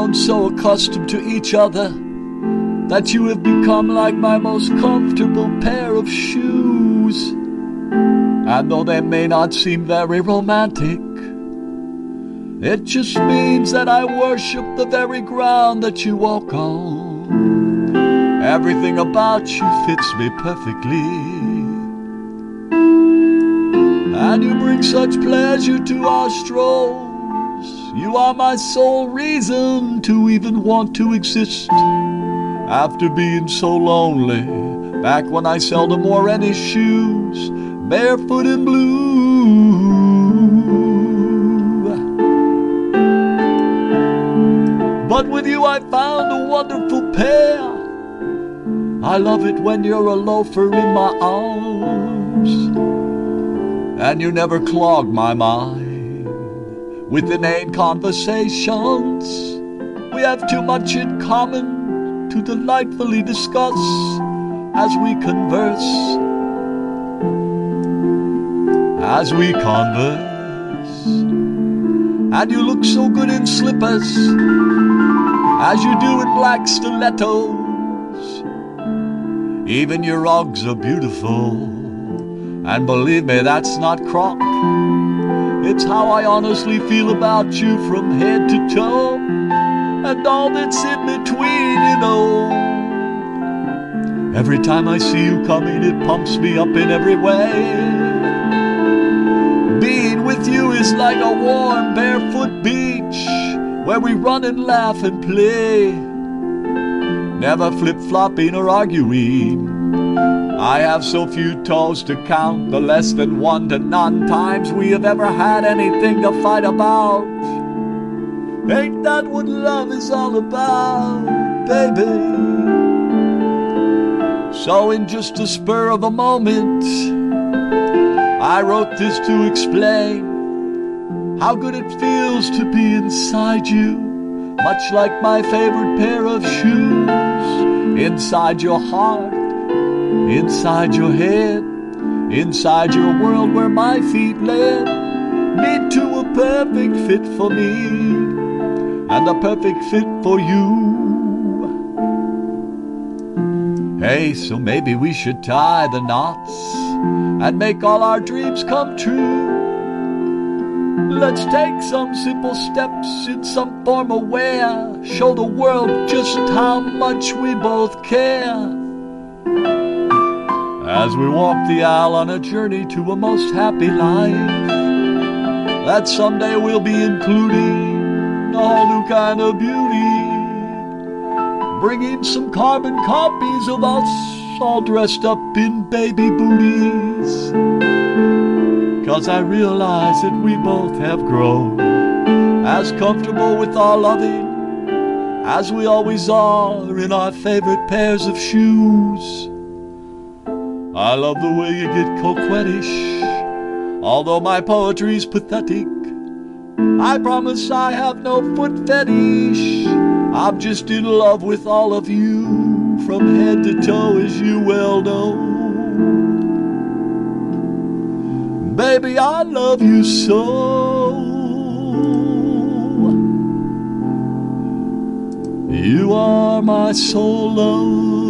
become so accustomed to each other that you have become like my most comfortable pair of shoes. And though they may not seem very romantic, it just means that I worship the very ground that you walk on. Everything about you fits me perfectly. And you bring such pleasure to our You are my sole reason to even want to exist. After being so lonely, back when I seldom wore any shoes, barefoot and blue. But with you I found a wonderful pair. I love it when you're a loafer in my arms. And you never clog my mind with inane conversations. We have too much in common to delightfully discuss as we converse. As we converse. And you look so good in slippers as you do in black stilettos. Even your Uggs are beautiful, and believe me, that's not Croc. It's how I honestly feel about you from head to toe, and all that's in between, you know. Every time I see you coming, it pumps me up in every way. Being with you is like a warm, barefoot beach where we run and laugh and play. Never flip flopping or arguing. I have so few toes to count the less than one to none times we have ever had anything to fight about. Ain't that what love is all about, baby? So, in just a spur of a moment, I wrote this to explain how good it feels to be inside you, much like my favorite pair of shoes. Inside your heart, inside your head, inside your world where my feet led me to a perfect fit for me and a perfect fit for you. Hey, so maybe we should tie the knots and make all our dreams come true. Let's take some simple steps in some formal way. Show the world just how much we both care. As we walk the aisle on a journey to a most happy life, that someday we'll be including a whole new kind of beauty. Bringing some carbon copies of us all dressed up in baby booties. Cause I realize that we both have grown as comfortable with our loving as we always are in our favorite pairs of shoes. I love the way you get coquettish, although my poetry's pathetic. I promise I have no foot fetish. I'm just in love with all of you from head to toe, as you well know. Baby, I love you so. You are my sole love